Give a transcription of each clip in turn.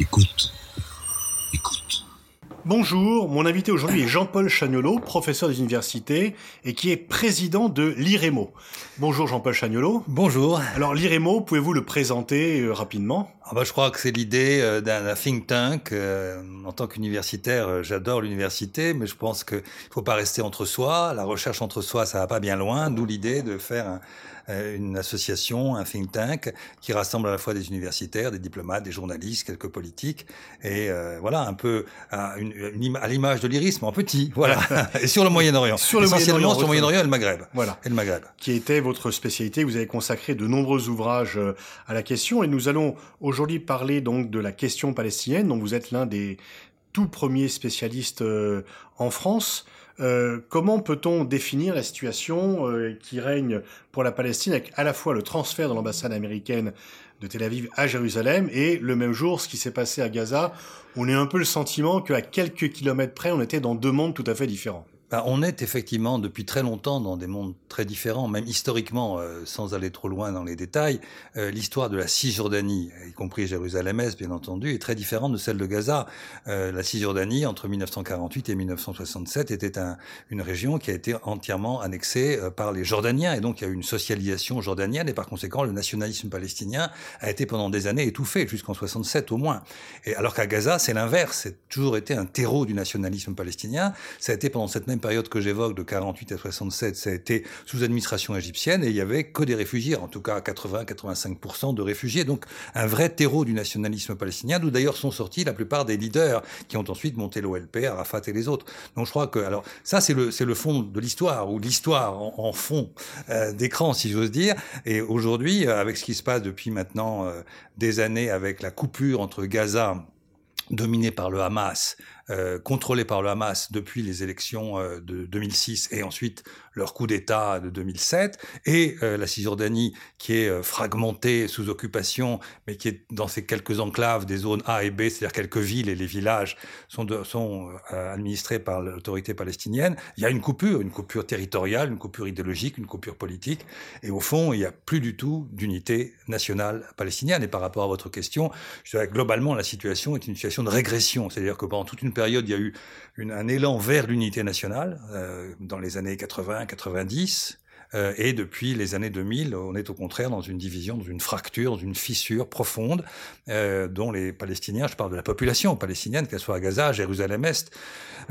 Écoute. Écoute. Bonjour, mon invité aujourd'hui est Jean-Paul Chagnolo, professeur des universités et qui est président de l'IREMO. Bonjour Jean-Paul Chagnolo. Bonjour. Alors l'IREMO, pouvez-vous le présenter euh, rapidement? Ah bah, Je crois que c'est l'idée euh, d'un think tank. Euh, en tant qu'universitaire, j'adore l'université, mais je pense qu'il ne faut pas rester entre soi. La recherche entre soi, ça va pas bien loin, d'où l'idée de faire un, euh, une association, un think tank qui rassemble à la fois des universitaires, des diplomates, des journalistes, quelques politiques, et euh, voilà un peu à, à l'image de l'irisme en petit, voilà, et sur le Moyen-Orient, sur le essentiellement sur le Moyen-Orient et le Maghreb, voilà, et le Maghreb, qui était votre spécialité. Vous avez consacré de nombreux ouvrages euh, à la question, et nous allons aujourd'hui parler donc de la question palestinienne, dont vous êtes l'un des tout premiers spécialistes en France. Euh, comment peut-on définir la situation euh, qui règne pour la Palestine avec à la fois le transfert de l'ambassade américaine de Tel Aviv à Jérusalem et le même jour ce qui s'est passé à Gaza? On a un peu le sentiment qu'à quelques kilomètres près, on était dans deux mondes tout à fait différents. Bah, on est effectivement depuis très longtemps dans des mondes très différents, même historiquement, euh, sans aller trop loin dans les détails. Euh, l'histoire de la Cisjordanie, y compris Jérusalem-Est, bien entendu, est très différente de celle de Gaza. Euh, la Cisjordanie, entre 1948 et 1967, était une région qui a été entièrement annexée par les Jordaniens, et donc il y a eu une socialisation jordanienne, et par conséquent, le nationalisme palestinien a été pendant des années étouffé, jusqu'en 67 au moins. Et alors qu'à Gaza, c'est l'inverse, c'est toujours été un terreau du nationalisme palestinien. Ça a été pendant cette même période que j'évoque, de 48 à 67, ça a été sous administration égyptienne et il y avait que des réfugiés, en tout cas 80-85% de réfugiés, donc un vrai terreau du nationalisme palestinien, d'où d'ailleurs sont sortis la plupart des leaders qui ont ensuite monté l'OLP, Arafat et les autres. Donc je crois que, alors ça c'est le, fond de l'histoire, ou l'histoire en, fond euh, d'écran si j'ose dire, et aujourd'hui, euh, avec ce qui se passe depuis maintenant euh, des années avec la coupure entre Gaza dominé par le Hamas, euh, contrôlé par le Hamas depuis les élections euh, de 2006 et ensuite leur coup d'État de 2007, et euh, la Cisjordanie qui est euh, fragmentée sous occupation, mais qui est dans ces quelques enclaves des zones A et B, c'est-à-dire quelques villes et les villages sont, sont administrés par l'autorité palestinienne, il y a une coupure, une coupure territoriale, une coupure idéologique, une coupure politique, et au fond, il n'y a plus du tout d'unité nationale palestinienne. Et par rapport à votre question, je dirais que globalement, la situation est une situation de régression, c'est-à-dire que pendant toute une période, il y a eu un élan vers l'unité nationale euh, dans les années 80, 90. Euh, et depuis les années 2000, on est au contraire dans une division, dans une fracture, dans une fissure profonde, euh, dont les Palestiniens, je parle de la population palestinienne, qu'elle soit à Gaza, à Jérusalem-Est,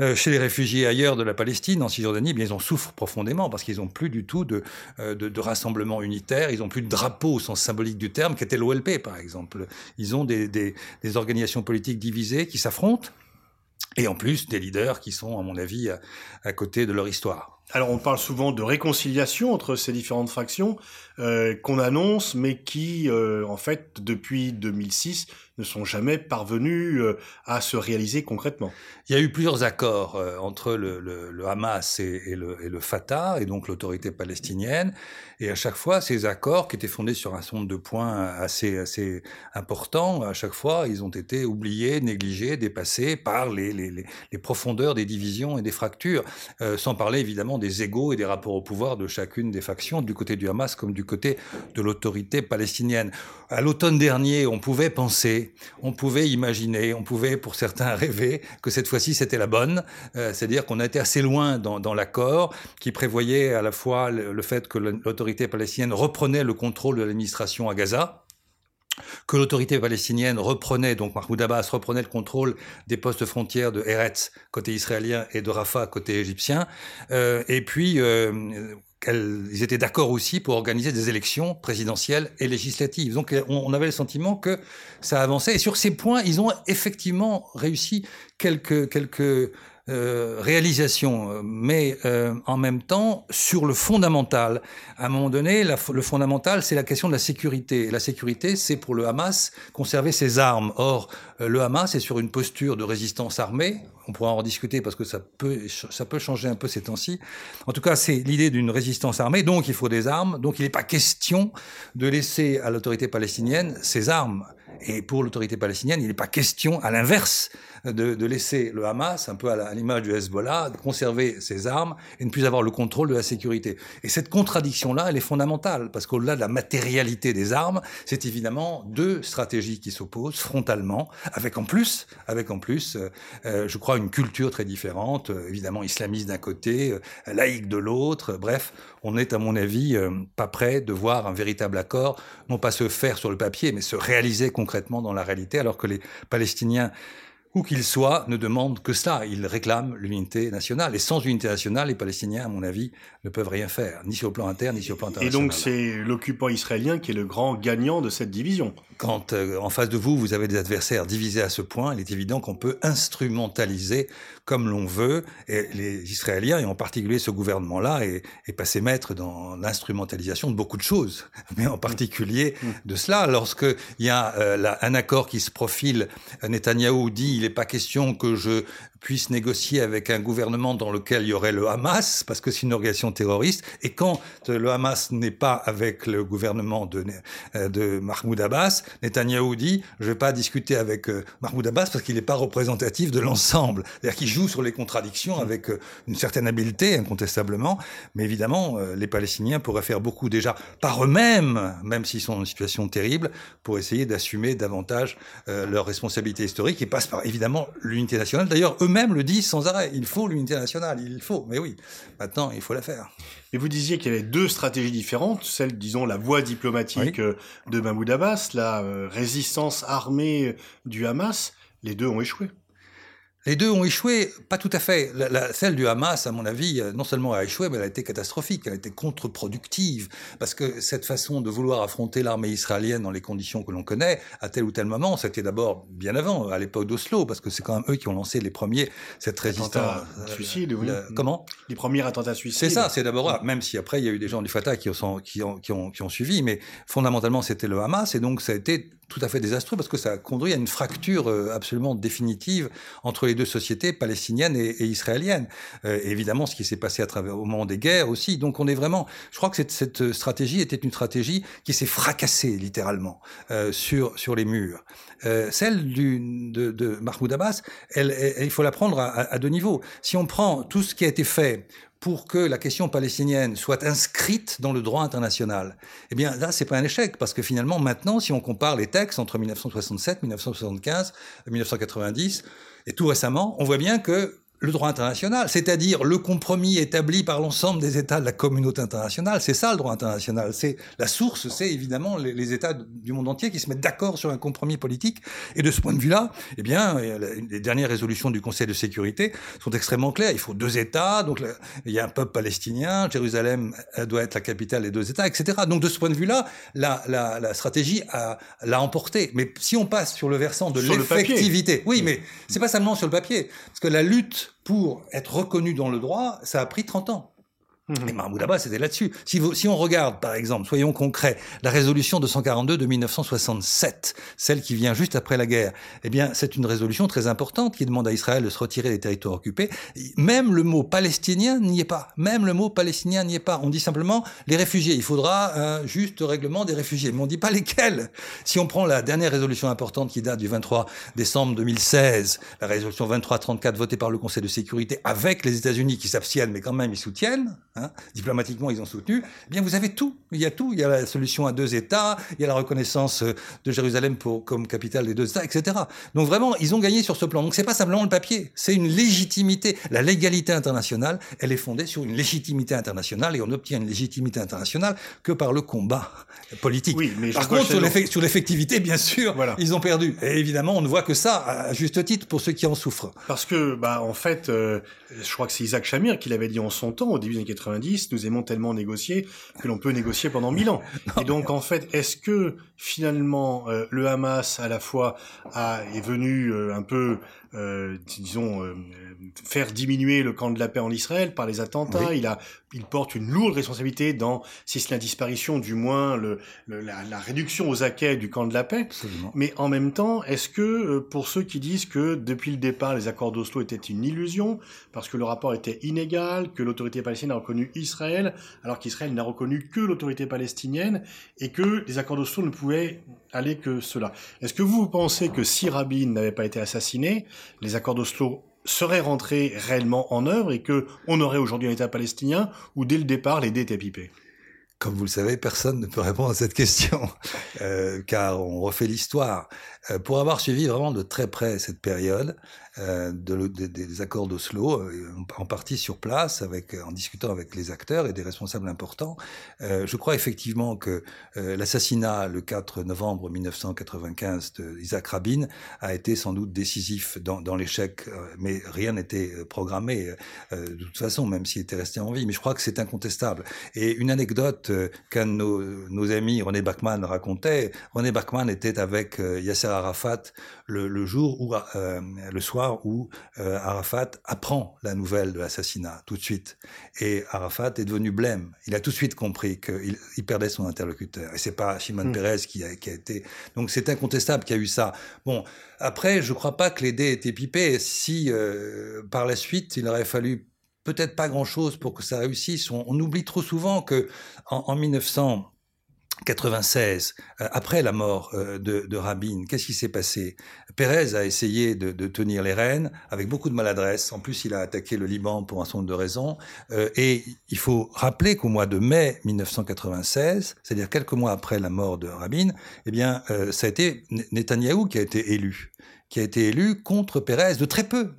euh, chez les réfugiés ailleurs de la Palestine, en Cisjordanie, bien, ils en souffrent profondément parce qu'ils n'ont plus du tout de, rassemblement unitaire, ils n'ont plus de drapeau au sens symbolique du terme, qu'était l'OLP par exemple. Ils ont des organisations politiques divisées qui s'affrontent et en plus des leaders qui sont, à mon avis, à, côté de leur histoire. Alors on parle souvent de réconciliation entre ces différentes fractions euh, qu'on annonce, mais qui, euh, en fait, depuis 2006, ne sont jamais parvenus euh, à se réaliser concrètement. Il y a eu plusieurs accords entre le, Hamas et, le, Fatah, et donc l'autorité palestinienne. Et à chaque fois, ces accords, qui étaient fondés sur un certain de points assez, assez importants, à chaque fois, ils ont été oubliés, négligés, dépassés par les, profondeurs des divisions et des fractures, sans parler évidemment des égaux et des rapports au pouvoir de chacune des factions, du côté du Hamas comme du côté de l'autorité palestinienne. À l'automne dernier, on pouvait penser on pouvait imaginer, on pouvait pour certains rêver que cette fois-ci c'était la bonne, euh, c'est-à-dire qu'on été assez loin dans, l'accord qui prévoyait à la fois le, fait que l'autorité palestinienne reprenait le contrôle de l'administration à Gaza, que l'autorité palestinienne reprenait, donc Mahmoud Abbas reprenait le contrôle des postes frontières de Eretz côté israélien et de Rafah côté égyptien, euh, et puis euh, ils étaient d'accord aussi pour organiser des élections présidentielles et législatives. Donc on, avait le sentiment que ça avançait. Et sur ces points, ils ont effectivement réussi quelques, quelques euh, réalisation, mais euh, en même temps sur le fondamental. À un moment donné, le fondamental, c'est la question de la sécurité. la sécurité, c'est pour le Hamas conserver ses armes. Or, euh, le Hamas est sur une posture de résistance armée. On pourra en discuter parce que ça peut, ça peut changer un peu ces temps-ci. En tout cas, c'est l'idée d'une résistance armée. Donc, il faut des armes. Donc, il n'est pas question de laisser à l'autorité palestinienne ses armes. Et pour l'autorité palestinienne, il n'est pas question, à l'inverse, de, de, laisser le Hamas, un peu à l'image du Hezbollah, de conserver ses armes et ne plus avoir le contrôle de la sécurité. Et cette contradiction-là, elle est fondamentale, parce qu'au-delà de la matérialité des armes, c'est évidemment deux stratégies qui s'opposent frontalement, avec en plus, avec en plus, euh, euh je crois, une culture très différente, euh, évidemment islamiste d'un côté, euh, laïque de l'autre. Bref, on est, à mon avis, pas prêt de voir un véritable accord, non pas se faire sur le papier, mais se réaliser concrètement dans la réalité, alors que les Palestiniens où qu'ils soient, ne demandent que ça. Ils réclament l'unité nationale. Et sans unité nationale, les Palestiniens, à mon avis, ne peuvent rien faire, ni sur le plan interne, ni sur le plan international. Et donc c'est l'occupant israélien qui est le grand gagnant de cette division. Quand euh, en face de vous, vous avez des adversaires divisés à ce point, il est évident qu'on peut instrumentaliser comme l'on veut. Et les Israéliens, et en particulier ce gouvernement-là, est, est, passé maître dans l'instrumentalisation de beaucoup de choses, mais en particulier mm. de cela. Lorsqu'il y a euh, un accord qui se profile, Netanyahou dit il n'est pas question que je puisse négocier avec un gouvernement dans lequel il y aurait le Hamas, parce que c'est une organisation terroriste. Et quand le Hamas n'est pas avec le gouvernement de, euh, de Mahmoud Abbas, Netanyahou dit je ne vais pas discuter avec euh, Mahmoud Abbas parce qu'il n'est pas représentatif de l'ensemble. C'est-à-dire qu'il joue sur les contradictions avec euh, une certaine habileté, incontestablement. Mais évidemment, les Palestiniens pourraient faire beaucoup déjà par eux-mêmes, même s'ils sont dans une situation terrible, pour essayer d'assumer davantage leurs responsabilités historiques et passe par évidemment l'unité nationale. D'ailleurs, eux même le disent sans arrêt. Il faut l'unité nationale, il faut. Mais oui, maintenant, il faut la faire. Et vous disiez qu'il y avait deux stratégies différentes, celle, disons, la voie diplomatique euh, de Mahmoud Abbas, la euh, résistance armée du Hamas. Les deux ont échoué. Les deux ont échoué, pas tout à fait. La, celle du Hamas, à mon avis, euh, non seulement a échoué, mais elle a été catastrophique, elle a été contre-productive, parce que cette façon de vouloir affronter l'armée israélienne dans les conditions que l'on connaît, à tel ou tel moment, c'était d'abord bien avant, à l'époque d'Oslo, parce que c'est quand même eux qui ont lancé les premiers, cette résistance. suicide, oui. comment? Les premiers attentats suicides. C'est ça, c'est d'abord, même si après il y a eu des gens du Fatah qui ont, qui ont, qui ont, qui ont suivi, mais fondamentalement c'était le Hamas, et donc ça a été tout à fait désastreux parce que ça a conduit à une fracture euh, absolument définitive entre les deux sociétés palestiniennes et, et israéliennes. Euh, évidemment, ce qui s'est passé à travers au moment des guerres aussi. Donc, on est vraiment. Je crois que cette, stratégie était une stratégie qui s'est fracassée littéralement euh, sur sur les murs. Euh, celle de, Mahmoud Abbas, il faut la prendre à deux niveaux. Si on prend tout ce qui a été fait pour que la question palestinienne soit inscrite dans le droit international, eh bien là, c'est pas un échec, parce que finalement, maintenant, si on compare les textes entre 1967, 1975, 1990 et tout récemment, on voit bien que le droit international, c'est-à-dire le compromis établi par l'ensemble des États de la communauté internationale. C'est ça le droit international. C'est la source, c'est évidemment les, les, États du monde entier qui se mettent d'accord sur un compromis politique. Et de ce point de vue-là, eh bien, les dernières résolutions du Conseil de sécurité sont extrêmement claires. Il faut deux États, donc il y a un peuple palestinien, Jérusalem doit être la capitale des deux États, etc. Donc de ce point de vue-là, la, la, la stratégie l'a emporté. Mais si on passe sur le versant de l'effectivité, oui, mais c'est pas seulement sur le papier, parce que la lutte pour être reconnu dans le droit, ça a pris 30 ans. Mmh. Et Mahmoud Abbas, c'était là-dessus. Si, si, on regarde, par exemple, soyons concrets, la résolution 242 de 1967, celle qui vient juste après la guerre, eh bien, c'est une résolution très importante qui demande à Israël de se retirer des territoires occupés. Même le mot palestinien n'y est pas. Même le mot palestinien n'y est pas. On dit simplement les réfugiés. Il faudra un juste règlement des réfugiés. Mais on dit pas lesquels. Si on prend la dernière résolution importante qui date du 23 décembre 2016, la résolution 2334 votée par le Conseil de sécurité avec les États-Unis qui s'abstiennent, mais quand même ils soutiennent, Hein, diplomatiquement ils ont soutenu, eh bien vous avez tout. Il y a tout. Il y a la solution à deux États, il y a la reconnaissance euh, de Jérusalem pour, comme capitale des deux États, etc. Donc vraiment, ils ont gagné sur ce plan. Donc c'est pas simplement le papier, c'est une légitimité. La légalité internationale, elle est fondée sur une légitimité internationale et on obtient une légitimité internationale que par le combat politique. Oui, mais par contre, sur l'effectivité, bien sûr, voilà. ils ont perdu. Et évidemment, on ne voit que ça à juste titre pour ceux qui en souffrent. Parce que, bah, en fait, euh, je crois que c'est Isaac Shamir qui l'avait dit en son temps, au début des années 80 nous aimons tellement négocier que l'on peut négocier pendant mille ans. Et donc en fait, est-ce que finalement euh, le Hamas à la fois a, est venu euh, un peu, euh, disons, euh, faire diminuer le camp de la paix en Israël par les attentats. Oui. Il a, il porte une lourde responsabilité dans, si c'est la disparition, du moins le, le la, la, réduction aux acquets du camp de la paix. Absolument. Mais en même temps, est-ce que pour ceux qui disent que depuis le départ les accords d'Oslo étaient une illusion parce que le rapport était inégal, que l'autorité palestinienne a reconnu Israël, alors qu'Israël n'a reconnu que l'autorité palestinienne et que les accords d'Oslo ne pouvaient aller que cela. Est-ce que vous pensez que si Rabin n'avait pas été assassiné, les accords d'Oslo seraient rentrés réellement en œuvre et que on aurait aujourd'hui un État palestinien où dès le départ les dés étaient pipés? Comme vous le savez, personne ne peut répondre à cette question, euh, car on refait l'histoire. Euh, pour avoir suivi vraiment de très près cette période, euh, de, des accords d'Oslo, euh, en partie sur place, avec, en discutant avec les acteurs et des responsables importants. Euh, je crois effectivement que l'assassinat le 4 novembre 1995 d'Isaac Rabin a été sans doute décisif dans, dans l'échec, mais rien n'était programmé de toute façon, même s'il était resté en vie. Mais je crois que c'est incontestable. Et une anecdote qu'un de nos, nos, amis, René Bachmann, racontait, René Bachmann était avec Yasser Arafat le, le jour où, le soir, où euh, Arafat apprend la nouvelle de l'assassinat tout de suite. Et Arafat est devenu blême. Il a tout de suite compris qu'il il perdait son interlocuteur. Et c'est pas Shimon mmh. Peres qui a, qui a, été. Donc c'est incontestable qu'il y a eu ça. Bon, après, je crois pas que les dés étaient pipés. Si euh, par la suite, il aurait fallu peut-être pas grand-chose pour que ça réussisse. On, on oublie trop souvent que en, en 1900 96, euh, après la mort euh, de, de Rabin, qu'est-ce qui s'est passé? Pérez a essayé de, de, tenir les rênes avec beaucoup de maladresse. En plus, il a attaqué le Liban pour un certain nombre de raisons. Euh, et il faut rappeler qu'au mois de mai 1996, c'est-à-dire quelques mois après la mort de Rabin, eh bien, ça a été Netanyahou qui a été élu qui a été élu contre Pérez de très peu,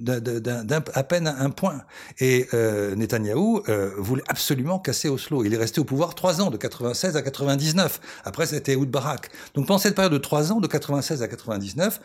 à peine un point. Et euh, Netanyahou euh, voulait absolument casser Oslo. Il est resté au pouvoir trois ans, de 96 à 99. Après, c'était Oud Barak. Donc pendant cette période de trois ans, de 96 à 99,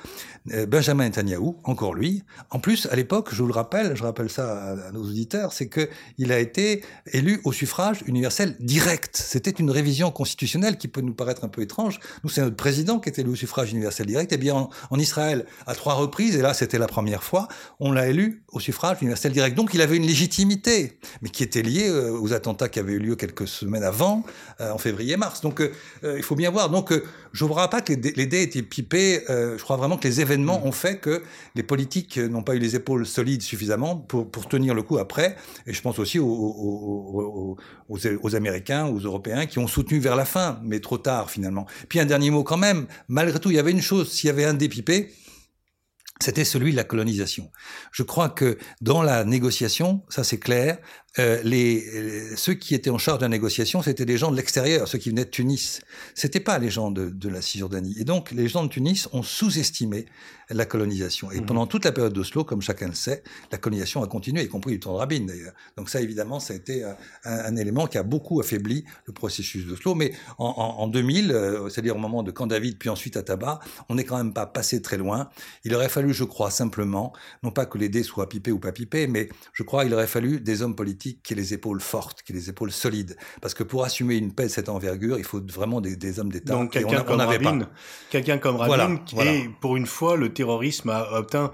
euh, Benjamin Netanyahou, encore lui, en plus, à l'époque, je vous le rappelle, je rappelle ça à, nos auditeurs, c'est que il a été élu au suffrage universel direct. C'était une révision constitutionnelle qui peut nous paraître un peu étrange. Nous, c'est notre président qui était élu au suffrage universel direct. Et eh bien, en, Israël, trois reprises, et là c'était la première fois, on l'a élu au suffrage universel direct. Donc il avait une légitimité, mais qui était liée euh, aux attentats qui avaient eu lieu quelques semaines avant, euh, en février-mars. Donc euh, il faut bien voir. Donc je ne vois pas que les dés, étaient pipés. je crois vraiment que les événements mm. ont fait que les politiques n'ont pas eu les épaules solides suffisamment pour, pour tenir le coup après. Et je pense aussi aux, aux, aux, aux, Américains, aux Européens qui ont soutenu vers la fin, mais trop tard finalement. Puis un dernier mot quand même. Malgré tout, il y avait une chose. S'il y avait un dé pipé, c'était celui de la colonisation. Je crois que dans la négociation, ça c'est clair, euh, les, ceux qui étaient en charge de la négociation, c'était des gens de l'extérieur, ceux qui venaient de Tunis. C'était pas les gens de, de, la Cisjordanie. Et donc, les gens de Tunis ont sous-estimé la colonisation. Et mmh. pendant toute la période d'Oslo, comme chacun le sait, la colonisation a continué, y compris du temps de Rabin d'ailleurs. Donc ça, évidemment, ça a été un, un, élément qui a beaucoup affaibli le processus d'Oslo. Mais en, en, en 2000, euh, c'est-à-dire au moment de Camp David, puis ensuite à Tabac, on n'est quand même pas passé très loin. Il aurait fallu, je crois, simplement, non pas que les dés soient pipés ou pas pipés, mais je crois qu'il aurait fallu des hommes politiques qui ait les épaules fortes, qui ait les épaules solides. Parce que pour assumer une paix de cette envergure, il faut vraiment des, des hommes d'État. Donc quelqu'un comme, Rabin, quelqu'un comme Rabin, et pour une fois, le terrorisme a obtenu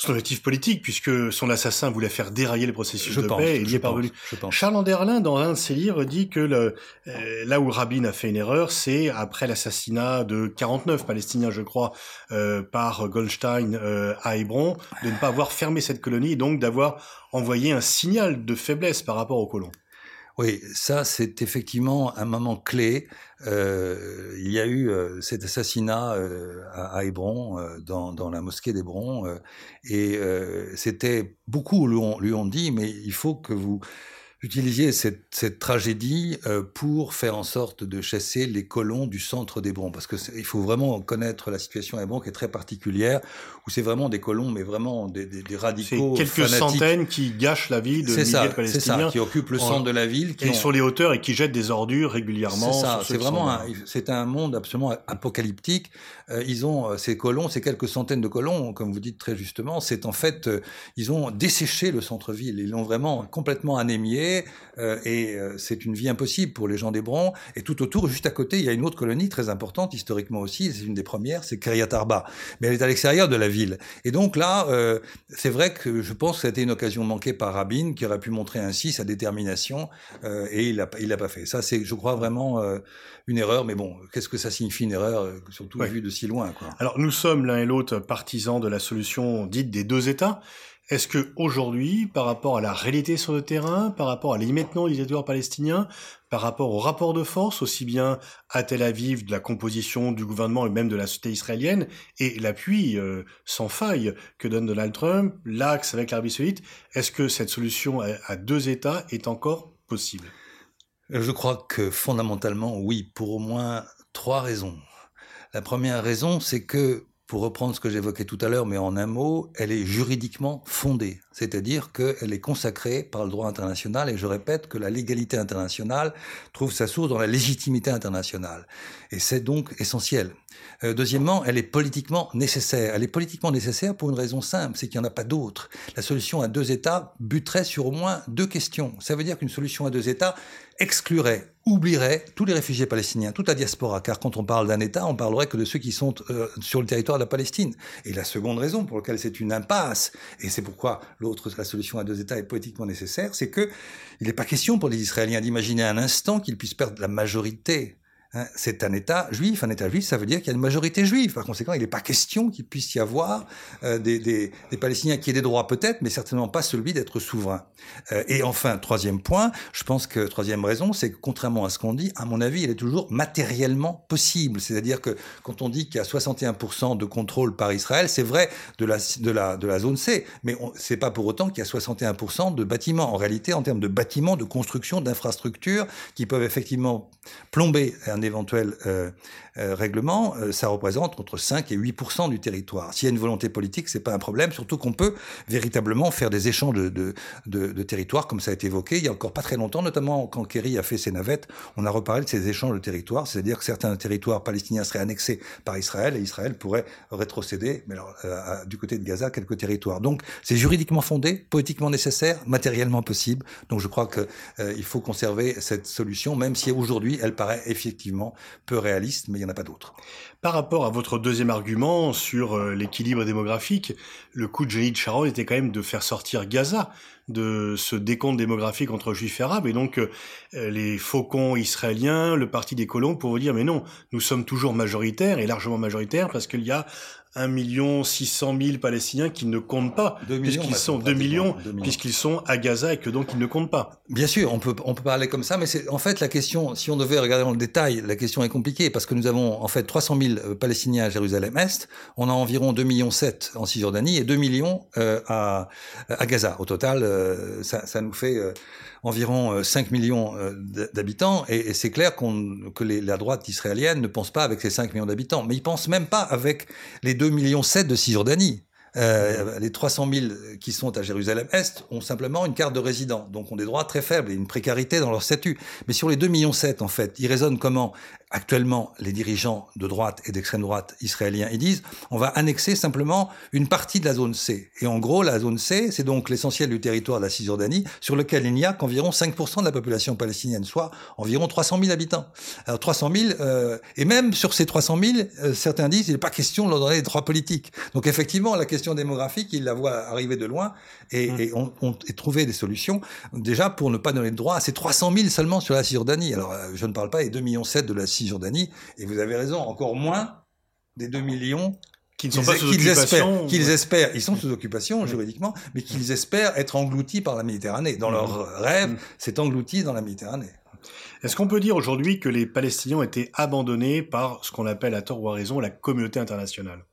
son objectif politique, puisque son assassin voulait faire dérailler le processus de paix, et il y est parvenu. Charles Anderlin, dans un de ses livres, dit que le, euh, là où Rabin a fait une erreur, c'est après l'assassinat de 49 Palestiniens, je crois, euh, par Goldstein euh, à Hébron, de ne pas avoir fermé cette colonie, et donc d'avoir envoyé un signal de faiblesse par rapport aux colons. Oui, ça c'est effectivement un moment clé. Euh, il y a eu euh, cet assassinat euh, à, Hébron, dans, la mosquée d'Hébron, et c'était beaucoup lui ont dit, mais il faut que vous utilisiez cette, cette tragédie euh, pour faire en sorte de chasser les colons du centre d'Hébron, parce que il faut vraiment connaître la situation à Hébron qui est très particulière, où c'est vraiment des colons, mais vraiment des, des, des radicaux. quelques fanatiques. centaines qui gâchent la vie de milliers ça, de Palestiniens. C'est ça, qui occupent le centre de la ville, qui et ont... sur les hauteurs et qui jettent des ordures régulièrement. C'est ça, c'est vraiment un, c'est un monde absolument apocalyptique. Euh, ils ont euh, ces colons, ces quelques centaines de colons, comme vous dites très justement, c'est en fait, euh, ils ont desséché le centre-ville, ils l'ont vraiment complètement anémié euh, et euh, c'est une vie impossible pour les gens d'Hébron. Et tout autour, juste à côté, il y a une autre colonie très importante historiquement aussi, c'est une des premières, c'est Kiryat Arba, mais elle est à l'extérieur de la ville. Et donc là, euh, c'est vrai que je pense que c'était une occasion manquée par Rabin, qui aurait pu montrer ainsi sa détermination, et il l'a il l'a pas fait. Ça, c'est, je crois vraiment une erreur, mais bon, qu'est-ce que ça signifie une erreur, surtout ouais. vu de si loin quoi. Alors nous sommes l'un et l'autre partisans de la solution dite des deux États. Est-ce que aujourd'hui, par rapport à la réalité sur le terrain, par rapport à l'émettement du territoire palestinien, par rapport au rapport de force, aussi bien à Tel Aviv de la composition du gouvernement et même de la société israélienne, et l'appui euh, sans faille que donne Donald Trump, l'axe avec l'Arabie saoudite, est-ce que cette solution à deux États est encore possible? Je crois que fondamentalement, oui, pour au moins trois raisons. La première raison, c'est que pour reprendre ce que j'évoquais tout à l'heure, mais en un mot, elle est juridiquement fondée, c'est-à-dire qu'elle est consacrée par le droit international, et je répète que la légalité internationale trouve sa source dans la légitimité internationale, et c'est donc essentiel. Euh, deuxièmement, elle est politiquement nécessaire. Elle est politiquement nécessaire pour une raison simple, c'est qu'il n'y en a pas d'autre. La solution à deux États buterait sur au moins deux questions. Ça veut dire qu'une solution à deux États exclurait, oublierait tous les réfugiés palestiniens, toute la diaspora, car quand on parle d'un État, on parlerait que de ceux qui sont euh, sur le territoire de la Palestine. Et la seconde raison pour laquelle c'est une impasse, et c'est pourquoi l'autre, la solution à deux États est politiquement nécessaire, c'est que il n'est pas question pour les Israéliens d'imaginer un instant qu'ils puissent perdre la majorité Hein, c'est un État juif. Un État juif, ça veut dire qu'il y a une majorité juive. Par conséquent, il n'est pas question qu'il puisse y avoir euh, des, Palestiniens qui aient des droits peut-être, mais certainement pas celui d'être souverain. Euh, et enfin, troisième point, je pense que troisième raison, c'est que contrairement à ce qu'on dit, à mon avis, il est toujours matériellement possible. C'est-à-dire que quand on dit qu'il y a 61% de contrôle par Israël, c'est vrai de la zone C, mais c'est pas pour autant qu'il y a 61% de bâtiments. En réalité, en termes de bâtiments, de construction, d'infrastructures qui peuvent effectivement plomber un éventuel euh, euh, règlement, euh, ça représente entre 5 et 8 du territoire. S'il y a une volonté politique, c'est pas un problème, surtout qu'on peut véritablement faire des échanges de, de, territoires, comme ça a été évoqué il y a encore pas très longtemps, notamment quand Kerry a fait ses navettes, on a reparlé de ces échanges de territoires, c'est-à-dire que certains territoires palestiniens seraient annexés par Israël et Israël pourrait rétrocéder, mais alors, du côté de Gaza, quelques territoires. Donc c'est juridiquement fondé, politiquement nécessaire, matériellement possible. Donc je crois que il faut conserver cette solution, même si aujourd'hui elle paraît effectivement peu réaliste, mais il pas d'autres. Par rapport à votre deuxième argument sur euh, l'équilibre démographique, le coup de génie de Sharon était quand même de faire sortir Gaza de ce décompte démographique entre juifs et arabes, et donc euh, les faucons israéliens, le parti des colons, pour vous dire, mais non, nous sommes toujours majoritaires, et largement majoritaires, parce qu'il y a 1 million 600 000 Palestiniens qui ne comptent pas, puisqu'ils sont 2 millions, puisqu'ils sont à Gaza et que donc ils ne comptent pas. Bien sûr, on peut, on peut parler comme ça, mais c'est en fait la question, si on devait regarder dans le détail, la question est compliquée, parce que nous avons en fait 300 000 euh, Palestiniens à Jérusalem-Est, on a environ 2 millions 7 en Cisjordanie et 2 millions euh, à, à Gaza. Au total, euh, ça, ça, nous fait euh, environ 5 euh, millions euh, d'habitants, et, c'est clair que la droite israélienne ne pense pas avec ces 5 millions d'habitants, mais ils pensent même pas avec les 2 millions 7 de Cisjordanie. Euh, les 300 000 qui sont à Jérusalem-Est ont simplement une carte de résident, donc ont des droits très faibles et une précarité dans leur statut. Mais sur les 2 millions 7, en fait, ils raisonnent comment Actuellement, les dirigeants de droite et d'extrême droite israéliens, ils disent, on va annexer simplement une partie de la zone C. Et en gros, la zone C, c'est donc l'essentiel du territoire de la Cisjordanie, sur lequel il n'y a qu'environ 5% de la population palestinienne, soit environ 300 000 habitants. Alors 300 000, euh, et même sur ces 300 000, euh, certains disent, il n'est pas question de leur donner des droits politiques. Donc effectivement, la question démographique, ils la voient arriver de loin, et, mmh. et on, on et trouver des solutions, déjà pour ne pas donner de droits à ces 300 000 seulement sur la Cisjordanie. Alors euh, je ne parle pas des 2 millions 7 de la Cisjordanie, et vous avez raison, encore moins des 2 millions qui ne sont pas sous occupation. Espèrent, qu'ils espèrent, ils sont sous occupation juridiquement, mais qu'ils espèrent être engloutis par la Méditerranée. Dans leur rêve, c'est englouti dans la Méditerranée. Est-ce qu'on peut dire aujourd'hui que les Palestiniens ont été abandonnés par ce qu'on appelle à tort ou à raison la communauté internationale?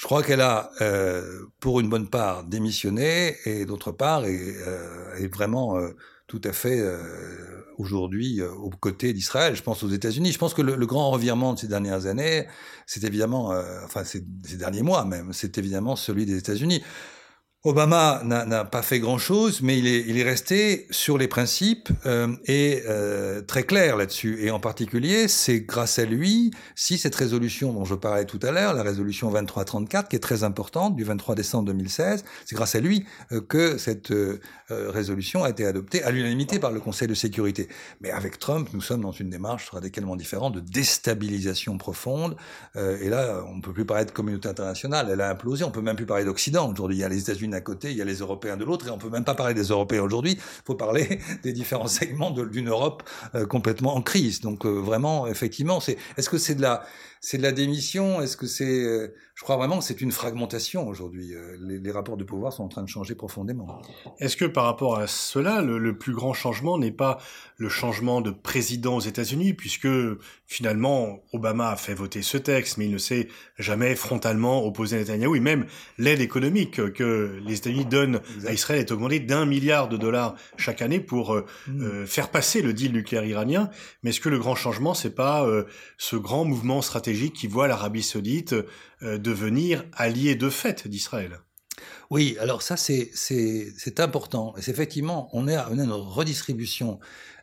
Je crois qu'elle a, euh, pour une bonne part, démissionné et d'autre part est, euh, vraiment euh, tout à fait euh, aujourd'hui euh, aux côtés d'Israël. Je pense aux États-Unis. Je pense que le, grand revirement de ces dernières années, c'est évidemment, enfin ces, ces, derniers mois même, c'est évidemment celui des États-Unis. Obama n'a pas fait grand-chose, mais il est, il est, resté sur les principes euh, et euh, très clair là-dessus. Et en particulier, c'est grâce à lui si cette résolution dont je parlais tout à l'heure, la résolution 2334, qui est très importante, du 23 décembre 2016, c'est grâce à lui euh, que cette euh, résolution a été adoptée à l'unanimité par le Conseil de sécurité. Mais avec Trump, nous sommes dans une démarche radicalement différente de déstabilisation profonde. Euh, et là, on ne peut plus parler de communauté internationale, elle a implosé. On peut même plus parler d'Occident. Aujourd'hui, il y a les États-Unis d'un côté, il y a les Européens de l'autre, et on peut même pas parler des Européens aujourd'hui. Il faut parler des différents segments d'une Europe euh, complètement en crise. Donc euh, vraiment, effectivement, c'est. Est-ce que c'est de la, c'est de la démission? Est-ce que c'est euh, je crois vraiment que c'est une fragmentation aujourd'hui. Euh, les, rapports de pouvoir sont en train de changer profondément. Est-ce que par rapport à cela, le, plus grand changement n'est pas le changement de président aux États-Unis, puisque finalement Obama a fait voter ce texte, mais il ne s'est jamais frontalement opposé à Netanyahu, et même l'aide économique que les États-Unis donnent à Israël est augmentée d'un milliard de dollars chaque année pour euh, mm. euh, faire passer le deal nucléaire iranien. Mais est-ce que le grand changement, c'est pas ce grand mouvement stratégique qui voit l'Arabie saoudite devenir allié de fait d'Israël. Oui, alors ça c'est important. Et effectivement, on est à une redistribution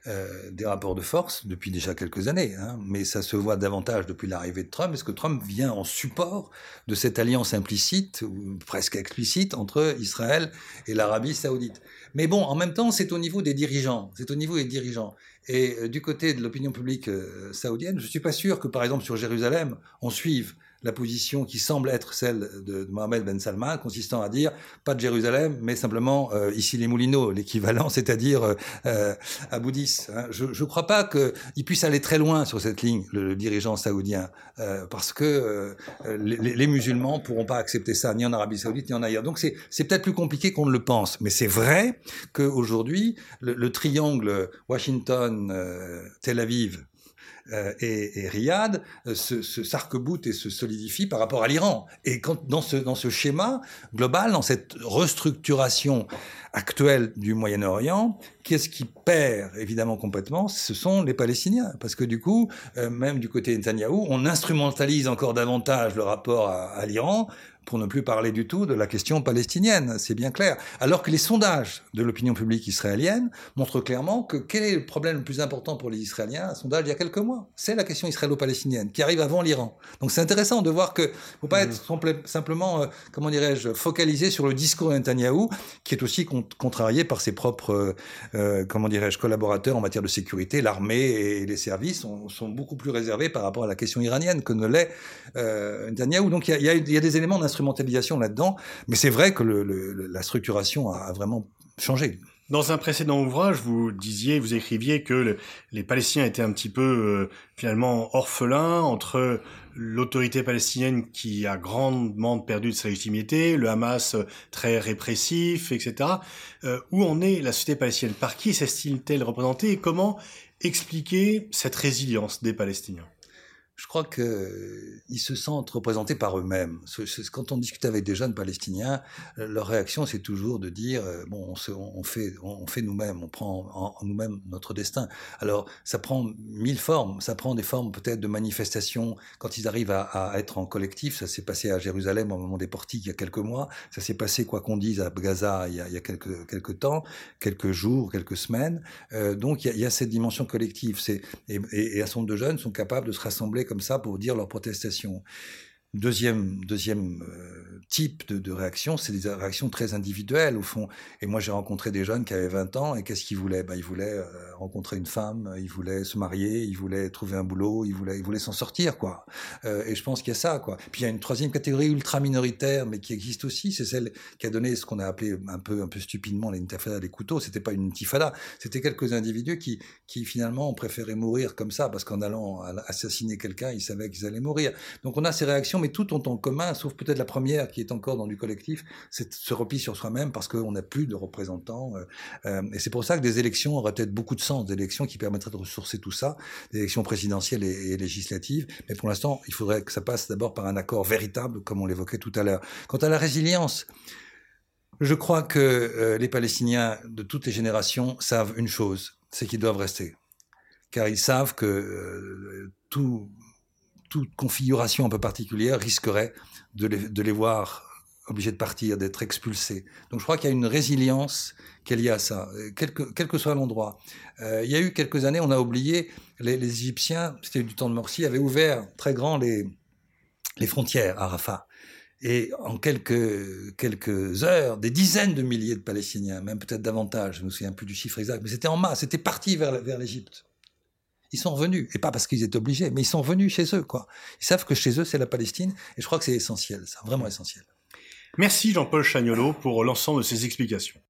euh, des rapports de force depuis déjà quelques années, hein, mais ça se voit davantage depuis l'arrivée de Trump, parce que Trump vient en support de cette alliance implicite, ou presque explicite, entre Israël et l'Arabie saoudite. Mais bon, en même temps, c'est au niveau des dirigeants, c'est au niveau des dirigeants. Et euh, du côté de l'opinion publique saoudienne, je ne suis pas sûr que, par exemple, sur Jérusalem, on suive la position qui semble être celle de Mohamed Ben Salman, consistant à dire pas de Jérusalem, mais simplement euh, ici les Moulineaux, l'équivalent, c'est-à-dire euh, euh à Boudis. Hein. Je ne crois pas qu'il puisse aller très loin sur cette ligne, le, dirigeant saoudien, euh, parce que les, les, musulmans pourront pas accepter ça, ni en Arabie saoudite, ni en ailleurs. Donc c'est peut-être plus compliqué qu'on ne le pense, mais c'est vrai qu'aujourd'hui, le, le triangle Washington-Tel Aviv, euh, et, et, Riyad euh, se, se s'arc-boute et se solidifie par rapport à l'Iran. Et quand, dans, ce, dans ce schéma global, dans cette restructuration actuelle du Moyen-Orient, qu'est-ce qui perd évidemment complètement Ce sont les Palestiniens. Parce que du coup, euh, même du côté de Netanyahou, on instrumentalise encore davantage le rapport à, à l'Iran pour ne plus parler du tout de la question palestinienne, c'est bien clair. Alors que les sondages de l'opinion publique israélienne montrent clairement que quel est le problème le plus important pour les Israéliens Un sondage il y a quelques mois, c'est la question israélo-palestinienne qui arrive avant l'Iran. Donc c'est intéressant de voir que faut pas être mmh. simplement, euh, comment dirais-je, focalisé sur le discours de Netanyahou, qui est aussi contrarié par ses propres, euh, euh, comment dirais-je, collaborateurs en matière de sécurité. L'armée et les services sont, beaucoup plus réservés par rapport à la question iranienne que ne l'est euh, Netanyahou. Donc il y a, des éléments d'instruction là-dedans, mais c'est vrai que la structuration a, vraiment changé. Dans un précédent ouvrage, vous disiez, vous écriviez que les Palestiniens étaient un petit peu euh, finalement orphelins entre l'autorité palestinienne qui a grandement perdu de sa légitimité, le Hamas euh, très répressif, etc. Euh, où en est la société palestinienne? Par qui s'estime-t-elle représentée? Et comment expliquer cette résilience des Palestiniens? Je crois qu'ils se sentent représentés par eux-mêmes. Quand on discute avec des jeunes palestiniens, euh, leur réaction, c'est toujours de dire euh, bon, on, fait, nous-mêmes, on prend en, nous-mêmes notre destin. Alors, ça prend mille formes. Ça prend des formes peut-être de manifestation quand ils arrivent à, être en collectif. Ça s'est passé à Jérusalem au moment des portiques il y a quelques mois. Ça s'est passé, quoi qu'on dise, à Gaza il y a, il quelques, temps, quelques jours, quelques semaines. Euh, donc, il y, a, cette dimension collective. Et, et un certain nombre de jeunes sont capables de se rassembler comme ça pour dire leur protestation. Deuxième, deuxième euh, type de, de réaction, c'est des réactions très individuelles au fond. Et moi, j'ai rencontré des jeunes qui avaient 20 ans et qu'est-ce qu'ils voulaient? Ben, Ils voulaient euh, rencontrer une femme, ils voulaient se marier, ils voulaient trouver un boulot, ils voulaient, ils s'en sortir, quoi. Euh, et je pense qu'il y a ça, quoi. Puis il y a une troisième catégorie ultra minoritaire, mais qui existe aussi, c'est celle qui a donné ce qu'on a appelé un peu, un peu stupidement l'intifada des couteaux. C'était pas une intifada, c'était quelques individus qui, qui finalement ont préféré mourir comme ça parce qu'en allant assassiner quelqu'un, ils savaient qu'ils allaient mourir. Donc on a ces réactions mais tout ont en commun, sauf peut-être la première qui est encore dans du collectif, c'est ce repli sur soi-même parce qu'on n'a plus de représentants. Euh, euh, et c'est pour ça que des élections auraient peut-être beaucoup de sens, des élections qui permettraient de ressourcer tout ça, des élections présidentielles et, législatives. Mais pour l'instant, il faudrait que ça passe d'abord par un accord véritable, comme on l'évoquait tout à l'heure. Quant à la résilience, je crois que euh, les Palestiniens de toutes les générations savent une chose, c'est qu'ils doivent rester. Car ils savent que tout toute configuration un peu particulière risquerait de les, voir obligés de partir, d'être expulsés. Donc je crois qu'il y a une résilience qui est liée à ça, quel que, quel que soit l'endroit. Euh, il y a eu quelques années, on a oublié, les, les Égyptiens, c'était du temps de Morsi, avaient ouvert très grand les, les frontières à Rafah. Et en quelques, quelques heures, des dizaines de milliers de Palestiniens, même peut-être davantage, je ne me souviens plus du chiffre exact, mais c'était en masse, c'était parti vers, vers l'Égypte. Ils sont revenus, et pas parce qu'ils étaient obligés, mais ils sont revenus chez eux, quoi. Ils savent que chez eux, c'est la Palestine, et je crois que c'est essentiel, c'est vraiment essentiel. Merci Jean-Paul Chagnolo pour l'ensemble de ces explications.